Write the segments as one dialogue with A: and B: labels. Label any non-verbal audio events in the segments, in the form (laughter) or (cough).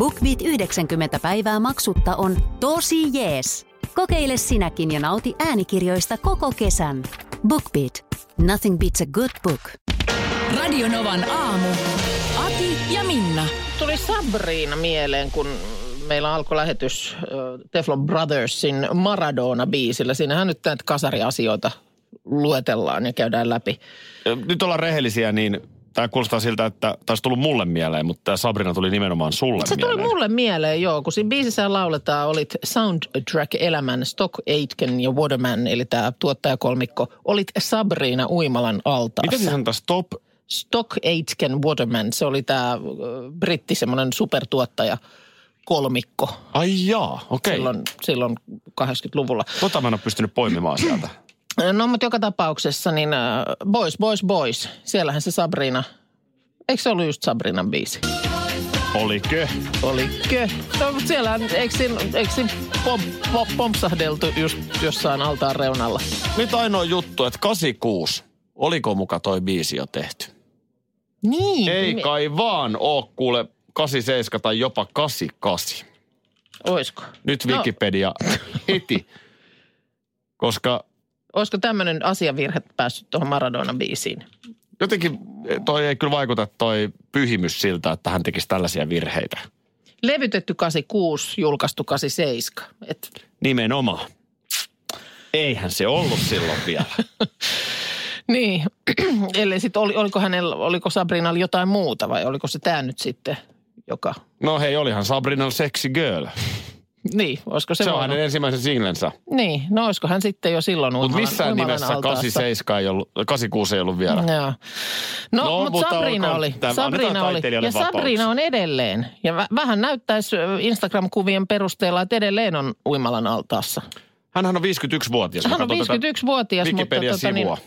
A: BookBeat 90 päivää maksutta on tosi jees. Kokeile sinäkin ja nauti äänikirjoista koko kesän. BookBeat. Nothing beats a good book.
B: Radionovan aamu. Ati ja Minna.
C: Tuli Sabrina mieleen, kun meillä alkoi lähetys äh, Teflon Brothersin Maradona-biisillä. Siinähän nyt näitä kasariasioita luetellaan ja käydään läpi.
D: Nyt ollaan rehellisiä, niin tämä kuulostaa siltä, että taisi tullut mulle mieleen, mutta tämä Sabrina tuli nimenomaan sulle
C: Se
D: mieleen.
C: tuli mulle mieleen, joo, kun siinä biisissä lauletaan, olit Soundtrack-elämän Stock Aitken ja Waterman, eli tämä tuottajakolmikko, olit Sabrina Uimalan altaassa.
D: Miten se sanotaan stop?
C: Stock Aitken Waterman, se oli tämä britti semmoinen supertuottaja kolmikko
D: Ai jaa, okei.
C: silloin, silloin 80-luvulla.
D: Tota mä en ole pystynyt poimimaan sieltä.
C: No mutta joka tapauksessa niin äh, Boys, Boys, Boys, siellähän se Sabrina, eikö se ollut just Sabrinan biisi?
D: Olikö?
C: Olikö? No mutta siellä, eikö siinä, eikö siinä pom, pom, pompsahdeltu just jossain altaan reunalla?
D: Nyt ainoa juttu, että 86. Oliko muka toi biisi jo tehty?
C: Niin.
D: Ei kai vaan oo kuule 87 tai jopa 88.
C: Oisko?
D: Nyt
C: No.
D: Wikipedia (laughs) heti. Koska
C: Olisiko tämmöinen asiavirhe päässyt tuohon Maradona-biisiin?
D: jotenkin toi ei kyllä vaikuta toi pyhimys siltä, että hän tekisi tällaisia virheitä.
C: Levytetty 86, julkaistu 87. Et,
D: Nimenomaan. Eihän se ollut silloin vielä. (laughs)
C: niin, (clears throat) eli sitten oli, oliko, hänellä, oliko Sabrinalla jotain muuta vai oliko se tämä nyt sitten, joka...
D: No hei, olihan Sabrina sexy girl.
C: Niin, olisiko se,
D: Se on
C: voinut-
D: hänen ensimmäisen singlensä.
C: Niin, no olisiko hän sitten jo silloin
D: Mutta missään nimessä
C: altaassa?
D: 87 ei ollut, 86 ei ollut vielä.
C: Joo. No,
D: No,
C: mutta
D: mutta
C: Sabrina
D: olkoon.
C: oli.
D: Tämä-
C: Sabrina
D: annetaan
C: oli.
D: taiteilijalle
C: Ja
D: vapaus.
C: Sabrina on edelleen. Ja vä- vähän näyttäisi ö, Instagram-kuvien perusteella, että edelleen on Uimalan altaassa.
D: Hänhän on 51-vuotias. Mä
C: Hän on
D: katson tätä
C: 51-vuotias, mutta tota, niin,
D: Wikipedia-sivua.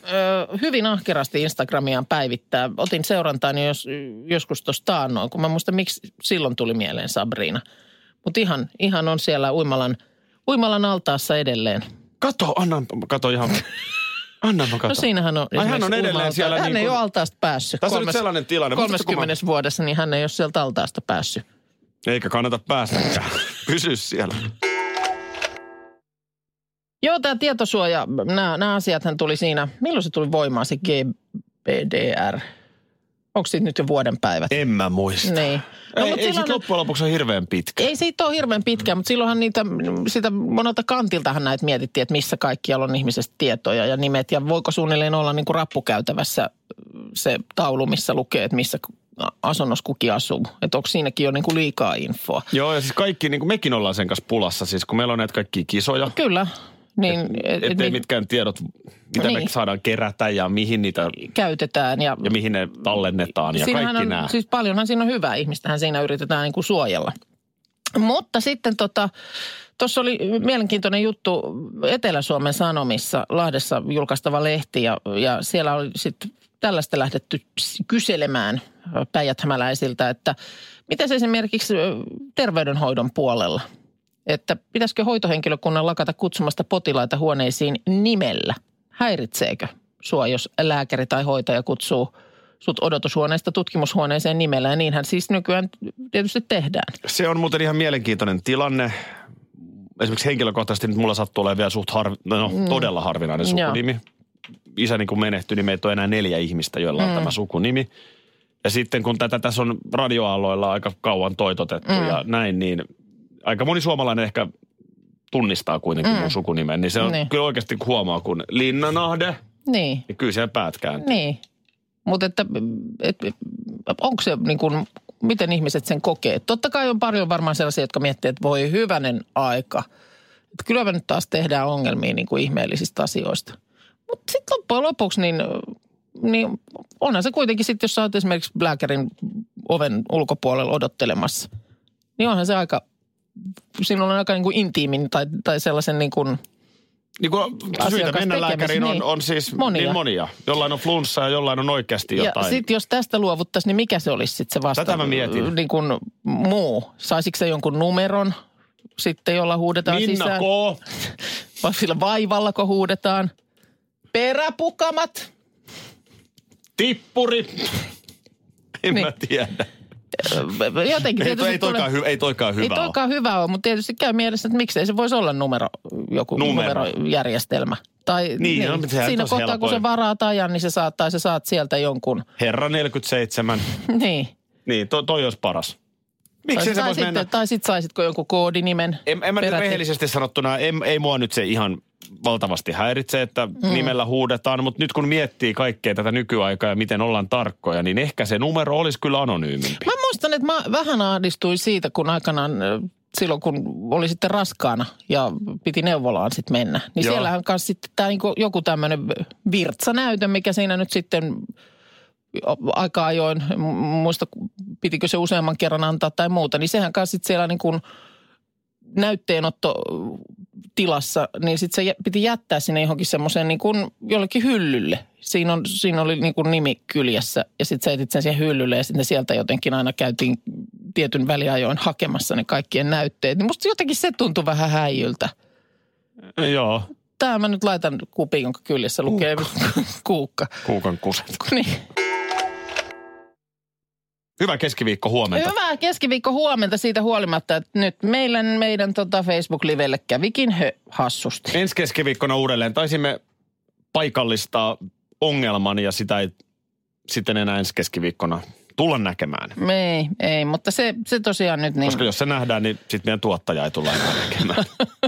C: ö, hyvin ahkerasti Instagramiaan päivittää. Otin seurantaan jos, joskus tuosta taannoin, kun mä muista, miksi silloin tuli mieleen Sabrina. Mutta ihan, ihan on siellä Uimalan, Uimalan altaassa edelleen.
D: Kato, anna, kato ihan. Anna mä kato.
C: No siinähän on
D: Ai, hän on edelleen
C: Uimalan
D: siellä
C: Hän
D: niin
C: ei
D: kuin-
C: ole altaasta päässyt.
D: Tässä on nyt sellainen tilanne. Muistatko, kun
C: 30 vuodessa, niin hän ei ole sieltä altaasta päässyt.
D: Eikä kannata päästäkään. (laughs) Pysy siellä.
C: Joo, tämä tietosuoja, nämä, nämä asiathan tuli siinä, milloin se tuli voimaan se GPDR? Onko siitä nyt jo vuoden päivät?
D: En mä muista.
C: Niin.
D: No, ei,
C: mut
D: ei
C: silloin-
D: loppujen lopuksi ole hirveän pitkä.
C: ei siitä ole hirveän pitkä, mutta silloinhan niitä, sitä monelta kantiltahan näitä mietittiin, että missä kaikkialla on ihmisestä tietoja ja nimet. Ja voiko suunnilleen olla niin kuin rappukäytävässä se taulu, missä lukee, että missä asunnossa kukin asuu. Että onko siinäkin jo niin kuin liikaa infoa.
D: Joo, ja siis kaikki, niin kuin mekin ollaan sen kanssa pulassa, siis kun meillä on näitä kaikkia kisoja,
C: Kyllä. Niin, et,
D: ettei
C: et,
D: mitkään tiedot, mitä me
C: Niin.
D: saadaan kerätä ja mihin niitä,
C: käytetään. Ja,
D: ja mihin ne tallennetaan ja kaikki
C: on,
D: nämä.
C: Siis paljonhan siinä on hyvää. Ihmistähän siinä yritetään niin kuin suojella. Mutta sitten tota, tuossa oli mielenkiintoinen juttu Etelä-Suomen Sanomissa, Lahdessa julkaistava lehti ja, ja siellä oli sitten tällaista lähdetty kyselemään päijäthämäläisiltä, että miten se esimerkiksi terveydenhoidon puolella, että pitäisikö hoitohenkilökunnan lakata kutsumasta potilaita huoneisiin nimellä? Häiritseekö sua, jos lääkäri tai hoitaja kutsuu sut odotushuoneesta tutkimushuoneeseen nimellä ja niinhän siis nykyään tietysti tehdään.
D: Se on muuten ihan mielenkiintoinen tilanne. Esimerkiksi henkilökohtaisesti nyt mulla sattuu olemaan vielä suht harvi, no, mm. todella harvinainen
C: Joo.
D: sukunimi. Isäni kun menehtyi, niin meitä on enää neljä ihmistä, joilla on
C: Mm.
D: tämä sukunimi. Ja sitten kun tätä tässä on radioaalloilla aika kauan toitotettu
C: Mm.
D: ja näin, niin aika moni suomalainen ehkä tunnistaa kuitenkin mm. mun sukunimen. Niin se on
C: Niin.
D: kyllä oikeasti huomaa, kun Linnanahde,
C: Niin,
D: niin kyllä siellä päät kääntyy.
C: niin. Mutta että et, onko se niin kuin, miten ihmiset sen kokee? Totta kai on paljon varmaan sellaisia, jotka miettii, että voi hyvänen aika. Että kyllä me nyt taas tehdään ongelmia niin kuin ihmeellisistä asioista. Mutta sitten loppujen lopuksi, niin, niin onhan se kuitenkin sitten, jos sä oot esimerkiksi lääkärin oven ulkopuolella odottelemassa, niin onhan se aika, sinulla on aika niin kuin intiimin tai, tai sellaisen niin kuin,
D: Niin kuin syitä mennä lääkäriin on,
C: niin.
D: on siis
C: Monia.
D: niin monia. Jollain on flunssa ja jollain on oikeasti
C: Ja
D: jotain.
C: sitten jos tästä luovuttaisiin, niin mikä se olisi sitten se vasta?
D: Tätä mä mietin.
C: Niin kuin muu. Saisiko se jonkun numeron sitten, jolla huudetaan
D: Minna
C: sisään?
D: K. (laughs)
C: Vai sillä vaivalla, kun huudetaan? Peräpukamat.
D: Tippuri. (laughs) En
C: Niin.
D: mä tiedä.
C: Jotenkin
D: Ei, ei, toikaan,
C: tulee-
D: hy, ei toikaan hyvä
C: Ei
D: ole.
C: toikaan hyvä ole, mutta tietysti käy mielessä, että miksei se voisi olla numero, joku
D: Numero.
C: numerojärjestelmä. Tai
D: Niin, no, mutta sehän
C: siinä kohtaa, kun
D: helpoin.
C: se varaat ajan, niin se saattaa, sä saat sieltä jonkun.
D: Herra 47. (laughs)
C: Niin.
D: Niin, to, toi olisi paras.
C: Tai,
D: Miksi se
C: tai,
D: voisi
C: sitten,
D: mennä?
C: tai sitten saisitko jonkun koodinimen.
D: En, en mä nyt rehellisesti sanottuna, ei, ei mua nyt se ihan valtavasti häiritse, että mm. nimellä huudetaan, mutta nyt kun miettii kaikkea tätä nykyaikaa ja miten ollaan tarkkoja, niin ehkä se numero olisi kyllä anonyymimpi.
C: Mä muistan, että mä vähän ahdistuin siitä, kun aikanaan silloin, kun oli sitten raskaana ja piti neuvolaan sitten mennä. Niin
D: Joo.
C: siellähän kanssa sitten tää niinku joku tämmöinen virtsanäytö, mikä siinä nyt sitten aika ajoin, muista pitikö se useamman kerran antaa tai muuta, niin sehän kanssa sitten siellä niin kuin näytteenotto tilassa, niin sitten se piti jättää sinne johonkin semmoiseen niin kuin jollekin hyllylle. Siinä, on, siinä oli niin kuin nimi kyljessä ja sitten sä etit sen siihen hyllylle ja sitten sieltä jotenkin aina käytiin tietyn väliajoin hakemassa ne kaikkien näytteet. Niin musta jotenkin se tuntui vähän häijyltä.
D: Joo,
C: Tämä mä nyt laitan kupiin, jonka kyljessä lukee kuukka. (laughs)
D: kuukan kuset.
C: Niin.
D: Hyvä keskiviikko huomenta.
C: Hyvää keskiviikko huomenta siitä huolimatta, että nyt meidän, meidän tota Facebook-livelle kävikin hö, hassusti.
D: Ensi keskiviikkona uudelleen taisimme paikallistaa ongelman ja sitä ei sitten enää ensi keskiviikkona tulla näkemään.
C: Ei, ei, mutta se, se tosiaan nyt niin.
D: Koska jos se nähdään, niin sitten meidän tuottaja ei tulla enää näkemään.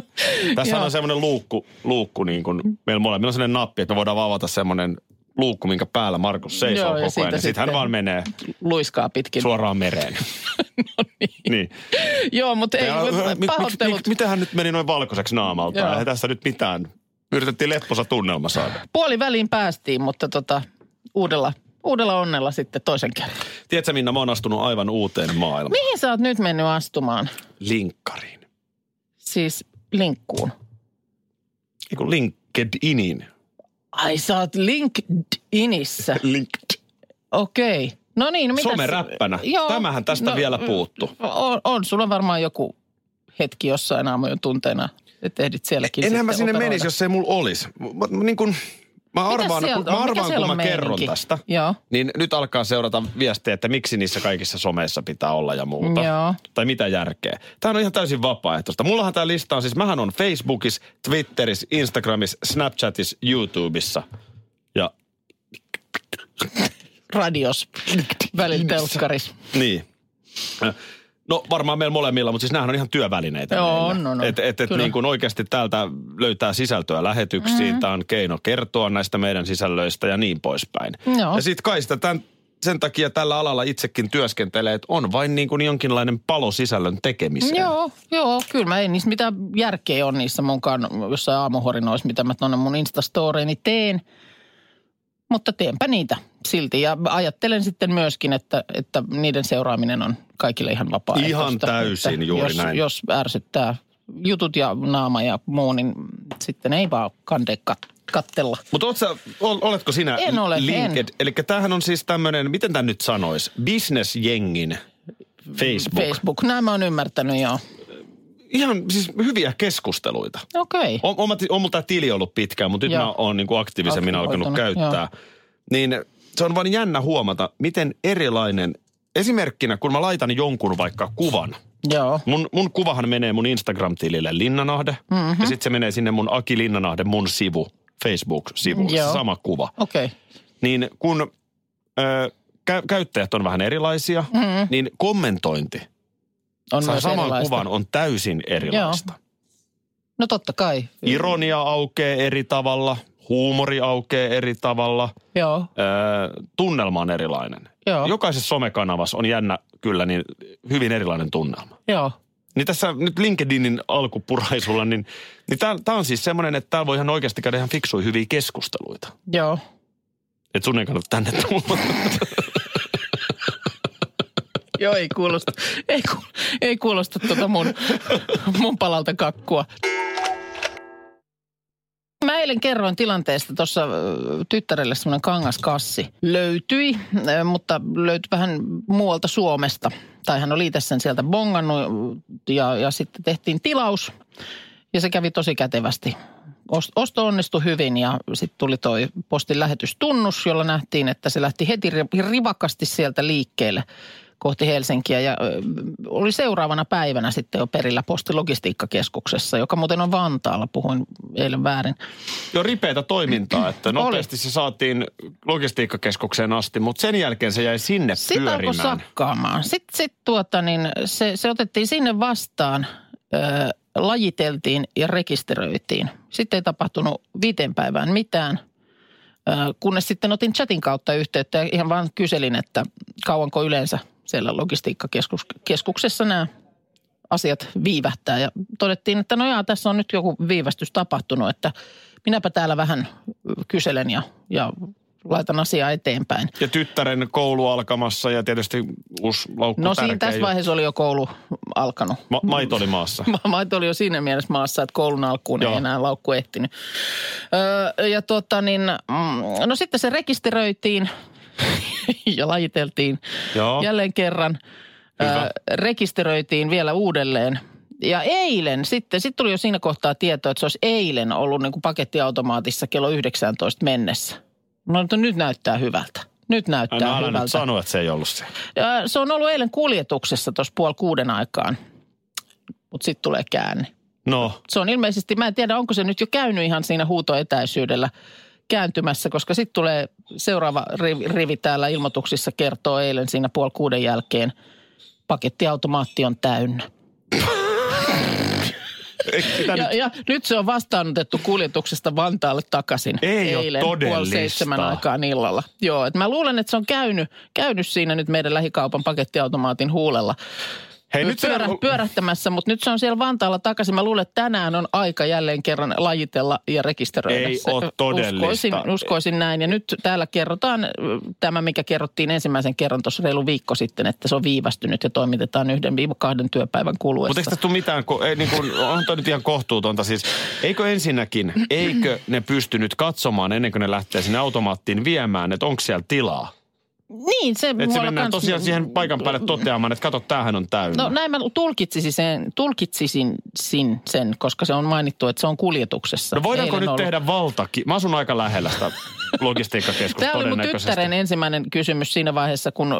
D: (laughs) Tässä on semmoinen luukku, luukku niin kuin meillä molemmilla on semmoinen nappi, että me voidaan avata semmoinen luukku, minkä päällä Markus seisoo
C: Joo,
D: koko ajan. Ja sitten hän
C: sitten-
D: vaan menee
C: luiskaa pitkin.
D: suoraan mereen. (laughs) niin.
C: Joo, mutta ei,
D: Ja, äh, mit- mit-
C: pahoittelut.
D: mit- Mitähän nyt meni noin valkoiseksi naamalta?
C: Joo.
D: Eihän tässä nyt mitään. Yritettiin lepposa tunnelma saada.
C: Puoli väliin päästiin, mutta tota, uudella, uudella onnella sitten toisen kerran.
D: Tiedätkö Minna, mä oon astunut aivan uuteen maailmaan.
C: Mihin sä oot nyt mennyt astumaan?
D: Linkkariin.
C: Siis linkkuun.
D: Ei kun LinkedInin.
C: Ai sä oot LinkedInissä. (laughs)
D: Linked.
C: Okei. No niin, no mitäs?
D: Someräppänä. Tämähän tästä vielä puuttu.
C: On, on, sulla varmaan joku hetki jossain aamujen tunteena, että ehdit sielläkin
D: Enhän mä sinne
C: operoida.
D: menisi, jos ei mulla olisi. Mä, mä, niin kun, mä arvaan, kun, mä?
C: Mikä
D: arvaan kun mä
C: on
D: kerron
C: meininki?
D: tästä,
C: Joo.
D: niin nyt alkaa seurata viestejä, että miksi niissä kaikissa someissa pitää olla ja muuta.
C: Joo.
D: Tai mitä järkeä. Tämä on ihan täysin vapaaehtoista. Mullahan tämä lista on siis, mähän on Facebookissa, Twitterissä, Instagramissa, Snapchatissa, YouTubessa. Ja
C: Radios, välillä telkkaris.
D: niin. No varmaan meillä molemmilla, mutta siis nämähän on ihan työvälineitä.
C: Joo,
D: meillä.
C: on, on, on.
D: Et, et, et niin kuin oikeasti täältä löytää sisältöä lähetyksiin. Mm-hmm. Tämä on keino kertoa näistä meidän sisällöistä ja niin poispäin.
C: Joo.
D: Ja sitten kai sitä tämän, sen takia tällä alalla itsekin työskentelee, että on vain niin kuin jonkinlainen palo sisällön tekemiseen.
C: Joo, joo, kyllä mä ei niissä mitään järkeä on niissä munkaan jossain aamuhorinoissa, mitä mä tuonne mun Instastoreeni teen. Mutta teenpä niitä silti ja ajattelen sitten myöskin, että, että niiden seuraaminen on kaikille ihan vapaaehtoista.
D: Ihan täysin,
C: Että
D: juuri
C: jos,
D: näin.
C: Jos ärsyttää jutut ja naama ja muu, niin sitten ei vaan kande kat- kattella.
D: Mutta oletko sinä
C: En ole,
D: Linked?
C: en.
D: Eli tämähän on siis tämmöinen, miten tämä nyt sanoisi, businessjengin Facebook.
C: Facebook, nämä on ymmärtänyt joo.
D: Ihan siis hyviä keskusteluita.
C: Okei.
D: On, on, on mulla tämä tili ollut pitkään, mutta nyt
C: Joo.
D: mä oon niin kuin aktiivisemmin alkanut käyttää. Niin se on vain jännä huomata, miten erilainen, esimerkkinä kun mä laitan jonkun vaikka kuvan.
C: Joo.
D: Mun, mun kuvahan menee mun Instagram-tilille Linnanahde mm-hmm. ja sitten se menee sinne mun Aki Linnanahde mun sivu, Facebook-sivulle,
C: Joo.
D: sama kuva.
C: Okei.
D: Niin kun ö, kä- käyttäjät on vähän erilaisia, mm-hmm. niin kommentointi
C: On
D: saa saman
C: erilaista.
D: kuvan on täysin erilaista.
C: No totta kai.
D: Ironia aukeaa eri tavalla, huumori aukeaa eri tavalla,
C: Joo.
D: öö, tunnelma on erilainen.
C: Joo.
D: Jokaisessa somekanavassa on jännä kyllä niin hyvin erilainen tunnelma.
C: Joo.
D: Niin tässä nyt LinkedInin alkupuraisulla, niin, niin tämä on siis semmoinen, että täällä voi ihan oikeasti käydä ihan fiksuja hyviä keskusteluita.
C: Joo.
D: Että sun ei kannata tänne tulla.
C: Joo, ei kuulosta, ei, ku, ei kuulosta tuota mun, mun palalta kakkua. Mä eilen kerroin tilanteesta, tuossa tyttärelle semmoinen kangaskassi löytyi, mutta löytyi vähän muualta Suomesta. Tai hän oli itse sen sieltä bongannut ja, ja sitten tehtiin tilaus ja se kävi tosi kätevästi. Ost- Osto onnistui hyvin ja sitten tuli toi postin lähetystunnus, jolla nähtiin, että se lähti heti ri- rivakasti sieltä liikkeelle. Kohti Helsinkiä. Ja oli seuraavana päivänä sitten jo perillä postilogistiikkakeskuksessa, joka muuten on Vantaalla, puhuin eilen väärin.
D: Jo ripeätä toimintaa, että nopeasti se saatiin logistiikkakeskukseen asti, mutta sen jälkeen se jäi sinne
C: alkoi
D: pyörimään.
C: sakkaamaan. Sitten sit tuota, niin se, se otettiin sinne vastaan, ö, lajiteltiin ja rekisteröitiin. Sitten ei tapahtunut viiteen päivään mitään, kunnes sitten otin chatin kautta yhteyttä ja ihan vaan kyselin, että kauanko yleensä siellä logistiikkakeskuksessa nämä asiat viivähtää. Ja todettiin, että no jaa, tässä on nyt joku viivästys tapahtunut, että minäpä täällä vähän kyselen ja, ja laitan asiaa eteenpäin.
D: Ja tyttären koulu alkamassa ja tietysti uusi laukku
C: No siinä tässä vaiheessa oli jo koulu alkanut.
D: Ma- maito oli maassa. (laughs)
C: Ma- Maito oli jo siinä mielessä maassa, että koulun alkuun
D: Joo.
C: ei enää laukku ehtinyt. Öö, ja tuota niin, mm, no sitten se rekisteröitiin (laughs) ja lajiteltiin
D: Joo.
C: jälleen kerran.
D: Hyvä.
C: Öö, rekisteröitiin vielä uudelleen. Ja eilen sitten, sitten tuli jo siinä kohtaa tietoa, että se olisi eilen ollut niin kuin pakettiautomaatissa kello 19 mennessä. No että nyt näyttää hyvältä. Nyt näyttää
D: älä
C: hyvältä.
D: nyt sano, että se ei ollut se.
C: Ja se on ollut eilen kuljetuksessa tuossa puoli kuuden aikaan, mutta sitten tulee käänne.
D: No,
C: Se on ilmeisesti, mä en tiedä onko se nyt jo käynyt ihan siinä huutoetäisyydellä kääntymässä, koska sitten tulee seuraava rivi, rivi täällä ilmoituksissa kertoo eilen siinä puoli kuuden jälkeen, pakettiautomaatti on täynnä. Ja,
D: nyt,
C: ja nyt se on vastaanotettu kuljetuksesta Vantaalle takaisin.
D: Ei
C: eilen puoli
D: todellista.
C: seitsemän aikaan illalla. Joo, että mä luulen, että se on käynyt, käynyt siinä nyt meidän lähikaupan pakettiautomaatin huulella.
D: Hei
C: nyt pyörä, pyörähtämässä, mutta nyt se on siellä Vantaalla takaisin. Mä luulen, että tänään on aika jälleen kerran lajitella ja rekisteröidä.
D: Ei
C: se.
D: oo todellista.
C: Uskoisin, uskoisin näin. Ja nyt täällä kerrotaan tämä, mikä kerrottiin ensimmäisen kerran tuossa reilu viikko sitten, että se on viivästynyt ja toimitetaan yhden viiva kahden työpäivän kuluessa.
D: Mutta eikö tästä tule mitään, ei, niin kuin, on toi nyt ihan kohtuutonta siis. Eikö ensinnäkin, eikö ne pystynyt katsomaan ennen kuin ne lähtee sinne automaattiin viemään, että onko siellä tilaa?
C: Niin, se,
D: Että se mennään
C: kans-
D: tosiaan siihen paikan päälle toteamaan, että kato, tämähän on täynnä.
C: No näin mä tulkitsisin sen, tulkitsisin sin sen, koska se on mainittu, että se on kuljetuksessa.
D: No voidaanko
C: Eilen
D: nyt
C: ollut.
D: tehdä valtaki? Mä asun aika lähellä sitä logistiikkakeskusta (laughs)
C: Tämä oli mun tyttären ensimmäinen kysymys siinä vaiheessa, kun ö,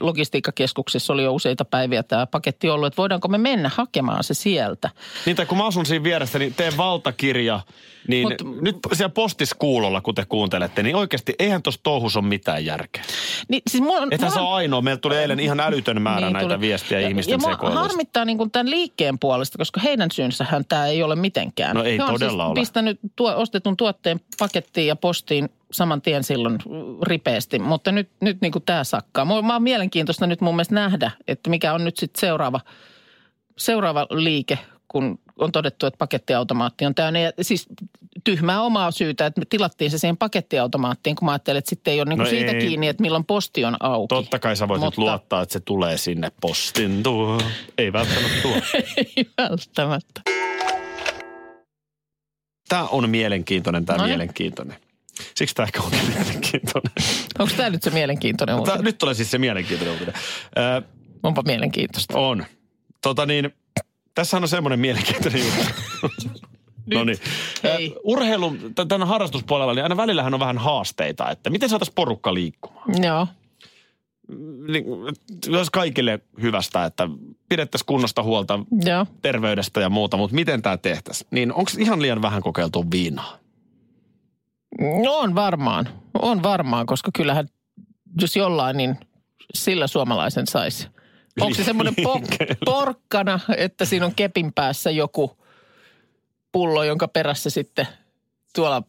C: logistiikkakeskuksessa oli jo useita päiviä tämä paketti ollut, että voidaanko me mennä hakemaan se sieltä.
D: Niin, tai kun mä asun siinä vieressä, niin tee valtakirja. Niin
C: Mut-
D: nyt siellä postiskuulolla, kun te kuuntelette, niin oikeasti eihän tuossa touhussa ole mitään järkeä.
C: Niin, siis mulla, on-
D: Ethän
C: mulla
D: se ole ainoa. Meillä tuli eilen ihan älytön määrä
C: Niin
D: näitä
C: tuli.
D: viestiä
C: ja,
D: ihmisten
C: ja mua
D: sekoiluista.
C: harmittaa niin kuin tämän liikkeen puolesta, koska heidän syynsähän tämä ei ole mitenkään.
D: No ei
C: He on
D: todella
C: siis
D: ole.
C: pistänyt tuo, ostetun tuotteen pakettiin ja postiin saman tien silloin ripeästi, mutta nyt, nyt niin kuin tämä sakkaa. Mä on mielenkiintoista nyt mun mielestä nähdä, että mikä on nyt sitten seuraava, seuraava liike, kun on todettu, että pakettiautomaatti on täynnä. Ja siis tyhmää omaa syytä, että me tilattiin se siihen pakettiautomaattiin, kun mä ajattelin, että sitten ei ole niin kuin
D: No
C: siitä
D: ei.
C: kiinni, että milloin posti on auki.
D: Totta kai sä voit
C: Mutta-
D: luottaa, että se tulee sinne postin tuo. Ei välttämättä tuo. (laughs)
C: Ei välttämättä.
D: Tämä on mielenkiintoinen, tämä
C: Noniin.
D: mielenkiintoinen. Siksi tämä ehkä on (laughs) mielenkiintoinen.
C: Onko tämä nyt se mielenkiintoinen uutinen?
D: nyt tulee siis se mielenkiintoinen uutinen. Ö,
C: Onpa mielenkiintoista.
D: on. Tota niin, tässähän on semmoinen mielenkiintoinen juttu. (laughs) No niin.
C: Hei.
D: Urheilu, tämän harrastuspuolella, niin aina välillähän on vähän haasteita, että miten saataisiin porukka liikkumaan.
C: Joo.
D: Niin, jos kaikille hyvästä, että pidettäisiin kunnosta huolta
C: Joo.
D: terveydestä ja muuta, mutta miten tämä tehtäisiin? Niin onko ihan liian vähän kokeiltu viinaa?
C: No on varmaan. On varmaan, koska kyllähän jos jollain, niin sillä suomalaisen saisi. Onko se semmoinen po- porkkana, että siinä on kepin päässä joku pullo, jonka perässä sitten tuolla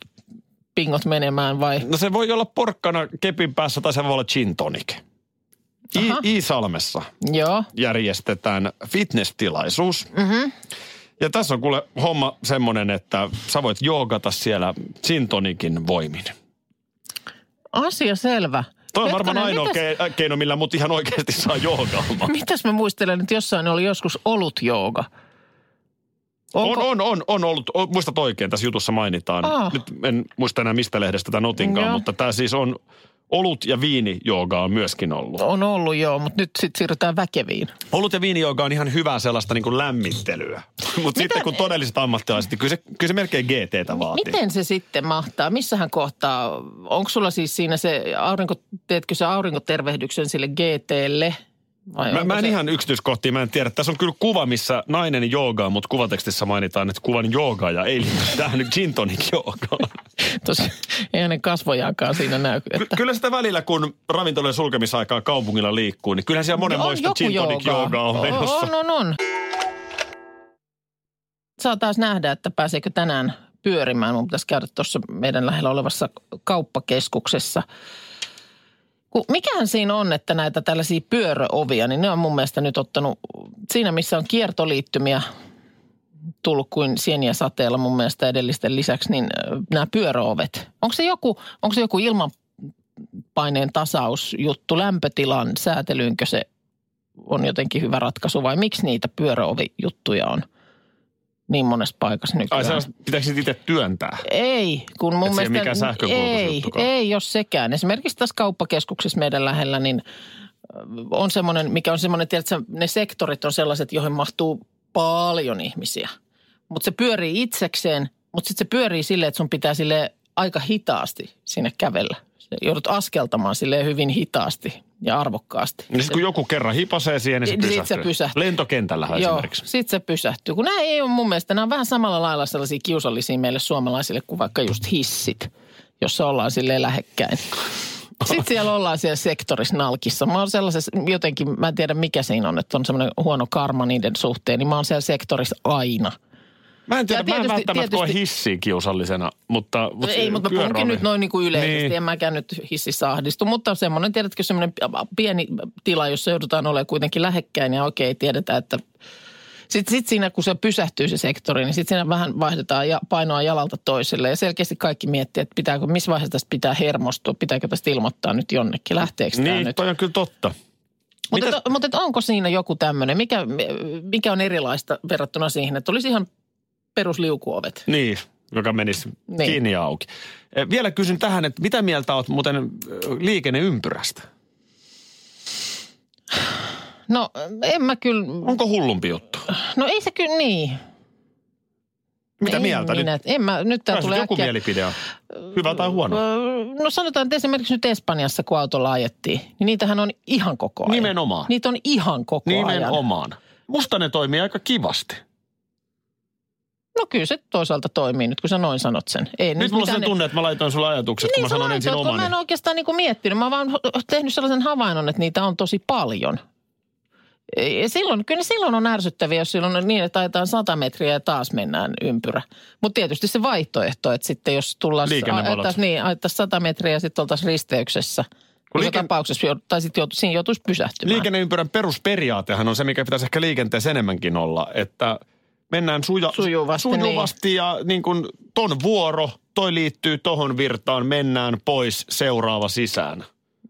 C: pingot menemään vai?
D: No se voi olla porkkana kepin päässä tai se voi olla gin tonic. I-. Iisalmessa
C: Joo.
D: järjestetään fitness-tilaisuus.
C: Mm-hmm.
D: Ja tässä on kuule homma semmoinen, että sä voit joogata siellä gin tonicin voimin.
C: Asia selvä.
D: Toi on varmaan ainoa
C: mitäs-
D: ke- keino, millä mut ihan oikeasti saa joogaamaan.
C: Mitäs mä muistelen, että jossain oli joskus olut jooga.
D: On, on, on, on ollut, on, muistat oikein, tässä jutussa mainitaan.
C: Ah.
D: Nyt en muista enää mistä lehdestä tämän otinkaan,
C: Joo.
D: mutta tämä siis on, olut ja viini jooga on myöskin ollut.
C: On ollut joo, mutta nyt sitten siirrytään väkeviin.
D: Olut ja viinijooga on ihan hyvää sellaista niin kuin lämmittelyä. (laughs) Mutta sitten kun todelliset ammattilaiset, niin kyllä se, kyllä se melkein GTtä vaatii.
C: Miten se sitten mahtaa? Missähän kohtaa? Onko sulla siis siinä se aurinko, teetkö se aurinkotervehdyksen sille GTlle Vai
D: Mä, mä en
C: se-
D: ihan yksityiskohtia, mä en tiedä. Tässä on kyllä kuva, missä nainen joogaa, mutta kuvatekstissä mainitaan, että kuvan joogaaja ei liity tähän nyt gin tonic joogaan. (laughs) (laughs)
C: Tosi, ei hänen kasvojaankaan siinä näy.
D: Ky-
C: Että,
D: kyllä sitä välillä, kun ravintolojen sulkemisaikaa kaupungilla liikkuu, niin kyllähän siellä monenmoista gin tonic joogaa on menossa.
C: On, on, on. Saa taas nähdä, että pääseekö tänään pyörimään. Mun pitäisi käydä tuossa meidän lähellä olevassa kauppakeskuksessa. Mikähän siinä on, että näitä tällaisia pyöröovia, niin ne on mun mielestä nyt ottanut siinä, missä on kiertoliittymiä tullut kuin sieniä sateella mun mielestä edellisten lisäksi, niin nämä pyöröovet. Onko se joku, onko se joku ilmapaineen tasausjuttu, lämpötilan säätelyynkö se on jotenkin hyvä ratkaisu vai miksi niitä pyöröovijuttuja on niin monessa paikassa nykyään?
D: Ai sellaista, pitääkö itse työntää?
C: Ei, kun mun
D: Et
C: mielestä...
D: sähkönkulutusjuttukaan.
C: ei, ei jos sekään. Esimerkiksi tässä kauppakeskuksessa meidän lähellä, niin on semmoinen, mikä on semmoinen, tiedätkö, ne sektorit on sellaiset, joihin mahtuu paljon ihmisiä. Mutta se pyörii itsekseen, mutta sitten se pyörii silleen, että sun pitää sille aika hitaasti sinne kävellä. Se joudut askeltamaan sille hyvin hitaasti ja arvokkaasti.
D: Niin sit kun joku kerran hipasee siihen, niin se
C: Niin sit
D: pysähtyy.
C: se pysähtyy.
D: Lentokentällähän
C: Joo,
D: esimerkiksi.
C: sit se pysähtyy. Kun nämä ei ole mun mielestä, nämä on vähän samalla lailla sellaisia kiusallisia meille suomalaisille kuin vaikka just hissit, jossa ollaan silleen lähekkäin. (laughs) Sitten siellä ollaan siellä sektorissa nalkissa. Mä oon sellaisessa, jotenkin, mä en tiedä mikä siinä on, että on semmoinen huono karma niiden suhteen, niin mä oon siellä sektorissa aina.
D: Mä en tiedä,
C: Ja
D: mä en
C: tietysti-
D: välttämättä koe
C: tietysti-
D: hissiä kiusallisena, mutta... mutta
C: ei, mutta mä puhunkin nyt noin niin kuin yleisesti.
D: Niin.
C: En mäkään nyt hississä ahdistu, mutta semmoinen, tiedätkö, semmoinen pieni tila, jossa joudutaan olemaan kuitenkin lähekkäin ja oikein tiedetään, että sitten sit siinä, kun se pysähtyy se sektori, niin sitten siinä vähän vaihdetaan ja painoa jalalta toiselle. Ja selkeästi kaikki miettii, että pitääkö, missä vaiheessa tästä pitää hermostua, pitääkö tästä ilmoittaa nyt jonnekin, lähteekö tämä
D: Niin,
C: nyt.
D: toi on kyllä totta.
C: Mutta, et, mutta et onko siinä joku tämmöinen, mikä, mikä on erilaista verrattuna siihen, että olisi ihan perusliukuovet?
D: Niin, joka menisi niin.
C: Niin.
D: kiinni ja auki. Eh, Vielä kysyn tähän, että mitä mieltä olet muuten liikenneympyrästä?
C: No en mä kyllä,
D: Onko hullumpi juttu?
C: No ei se kyllä niin.
D: Mitä
C: En
D: mieltä
C: minä,
D: nyt?
C: En mä, nyt tää tulee
D: joku
C: äkkiä.
D: mielipide on. Hyvä tai huono?
C: Öö, No sanotaan, että esimerkiksi nyt Espanjassa, kun autolla ajettiin, niin niitähän on ihan koko ajan.
D: Nimenomaan.
C: Niitä on ihan koko ajan.
D: Nimenomaan. Musta ne toimii aika kivasti.
C: No kyllä se toisaalta toimii nyt, kun sä noin sanot sen. Ei
D: Nyt mulla on se tunne, että mä laitoin sulle ajatukset, kun mä sanon ensin
C: laitoit, kun
D: oman.
C: Mä en oikeastaan niin miettinyt. Mä oon vaan tehnyt sellaisen havainnon, että niitä on tosi paljon. Ja silloin, kyllä silloin on ärsyttäviä, jos silloin on niin, että ajetaan 100 metriä ja taas mennään ympyrä. Mutta tietysti se vaihtoehto, että sitten jos tullaan, ajettaisiin, niin, ajettaisiin 100 metriä ja sitten oltaisiin risteyksessä. Kun
D: liike-
C: tapauksessa, tai sitten joutu, siinä joutuisi pysähtymään.
D: Liikenneympyrän perusperiaatehan on se, mikä pitäisi ehkä liikenteessä enemmänkin olla, että mennään suja,
C: Sujuvasti,
D: sujuvasti ja niin kuin ton vuoro, toi liittyy tohon virtaan, mennään pois, seuraava sisään.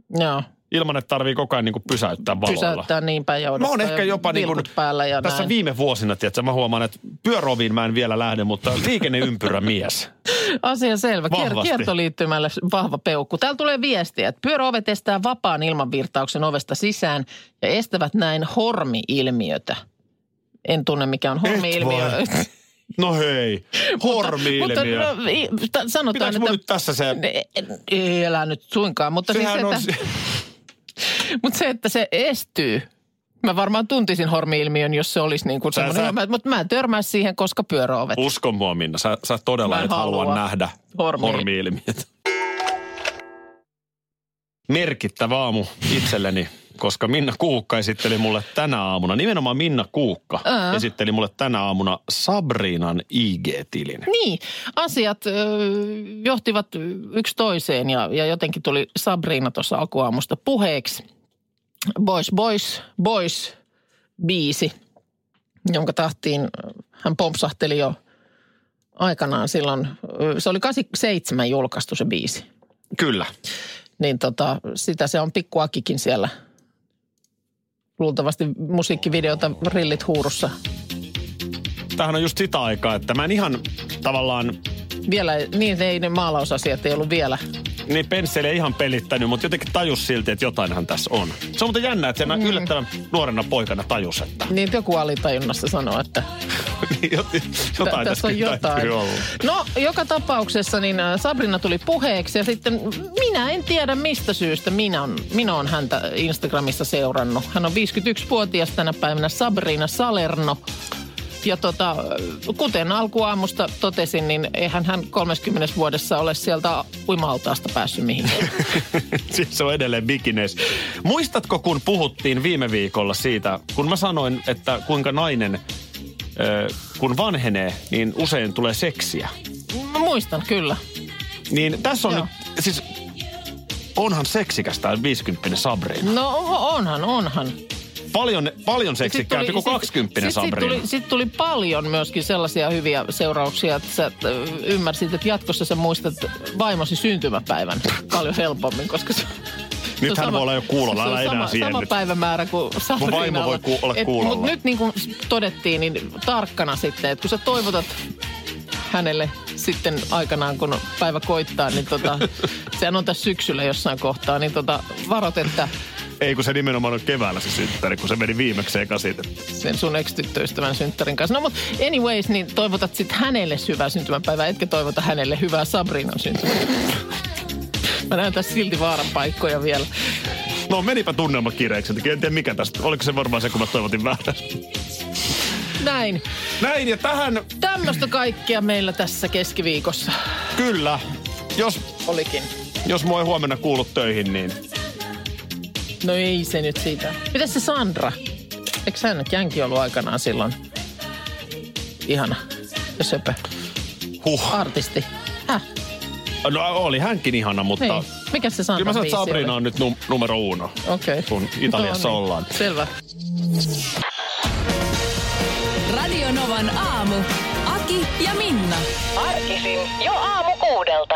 C: Joo,
D: Ilman, että tarvii koko ajan niin kuin pysäyttää valoilla.
C: pysäyttää niin päin ja
D: Mä oon ehkä jopa niin kuin,
C: päällä ja
D: tässä
C: näin.
D: viime vuosina, tiedätkö, mä huomaan, että pyöroviin mä en vielä lähde, mutta liikenneympyrä mies. (laughs)
C: Asia selvä.
D: Vahvasti.
C: kiertoliittymälle vahva peukku. Täällä tulee viestiä, että pyöräovet estää vapaan ilmanvirtauksen ovesta sisään ja estävät näin hormi-ilmiötä. En tunne, mikä on hormi-ilmiö. (laughs)
D: No hei, hormi-ilmiö.
C: Mutta no, i- ta- sanotaan,
D: Pitääkö
C: että...
D: nyt tässä se...
C: Ei elä nyt suinkaan, mutta siis,
D: Sehän on...
C: mutta se, että se estyy. Mä varmaan tuntisin hormi-ilmiön, jos se olisi niin kuin semmoinen,
D: sä-
C: mutta mä en törmää siihen, koska pyöräovet.
D: Usko mua, Minna. Sä, sä todella et halua
C: halua.
D: nähdä
C: Hormi-
D: hormi-ilmiöt. Merkittävä aamu itselleni, koska Minna Kuukka esitteli mulle tänä aamuna, nimenomaan Minna Kuukka
C: Ää.
D: esitteli mulle tänä aamuna Sabrinan IG-tilin.
C: Niin, asiat ö, johtivat yksi toiseen ja, ja jotenkin tuli Sabrina tuossa alkuaamusta puheeksi. Boys, boys, boys biisi, jonka tahtiin hän pompsahteli jo aikanaan silloin. Se oli 87 julkaistu se biisi.
D: Kyllä.
C: Niin tota, sitä se on pikkuakikin siellä. Luultavasti musiikkivideota rillit huurussa.
D: Tämähän on just sitä aikaa, että mä en ihan tavallaan
C: Vielä, niin ei ne maalausasiat ei ollut vielä
D: niin pensseli ei ihan pelittänyt, mutta jotenkin tajus silti, että jotainhan tässä on. Se on muuten jännä, että sen mm. yllättävän nuorena poikana tajus, että...
C: Niin joku alitajunnassa sanoo, että
D: Niin, jotain
C: tässä on jotain. No, joka tapauksessa niin äh, Sabrina tuli puheeksi ja sitten minä en tiedä mistä syystä minä on, minä on häntä Instagramissa seurannut. Hän on 51-vuotias tänä päivänä Sabrina Salerno. Ja tota, kuten alkuaamusta totesin, niin eihän hän 30 vuodessa ole sieltä uima-altaasta päässyt mihinkään. (laughs)
D: siis se on edelleen bikines. Muistatko, kun puhuttiin viime viikolla siitä, kun mä sanoin, että kuinka nainen, kun vanhenee, niin usein tulee seksiä.
C: Mä muistan, kyllä.
D: Niin tässä on
C: Joo.
D: nyt, siis onhan seksikäs tämä 50 Sabrina.
C: No onhan, onhan.
D: Paljon, paljon
C: Sitten
D: seksikkäämpi kuin 20
C: sit,
D: Sabrina.
C: tuli, sit tuli paljon myöskin sellaisia hyviä seurauksia, että sä ö, ymmärsit, että jatkossa sä muistat vaimosi syntymäpäivän paljon helpommin, koska se, on
D: Nythän voi olla jo kuulolla, älä enää
C: sama,
D: siennyt.
C: sama päivämäärä kuin Sabrinalla.
D: vaimo voi ku- olla kuulolla.
C: Mutta nyt niin kuin todettiin, niin tarkkana sitten, että kun sä toivotat hänelle sitten aikanaan, kun päivä koittaa, niin tota, (laughs) sehän on tässä syksyllä jossain kohtaa, niin tota, varot, että
D: Ei kun se nimenomaan on keväällä se synttäri, kun se meni viimeksi ekasit.
C: sen sun ex-tyttöystävän synttärin kanssa. No mutta anyways, niin toivotat sitten hänelle hyvää syntymäpäivää, etkä toivota hänelle hyvää Sabrinan syntymäpäivää. Mä näen tässä silti vaaran paikkoja vielä.
D: No menipä tunnelma kireeksi. En tiedä mikä tästä. Oliko se varmaan se, kun mä toivotin väärä.
C: Näin.
D: Näin ja tähän
C: Tämmöistä kaikkea meillä tässä keskiviikossa
D: kyllä. Jos,
C: olikin.
D: jos mua ei huomenna kuulu töihin, niin
C: No ei se nyt siitä. Mitäs se Sandra? Eikö hän hänkin ollut aikanaan silloin ihana ja söpö
D: huh.
C: artisti? Häh?
D: No oli hänkin ihana, mutta...
C: Hei, mikä se Sandra
D: Kyllä mä sanon, että Sabrina
C: oli?
D: on nyt num- numero uno.
C: Okei.
D: kun Italiassa
C: No niin,
D: ollaan.
C: Selvä.
B: Radio Novan aamu. Aki ja Minna.
A: Arkisin jo aamu kuudelta.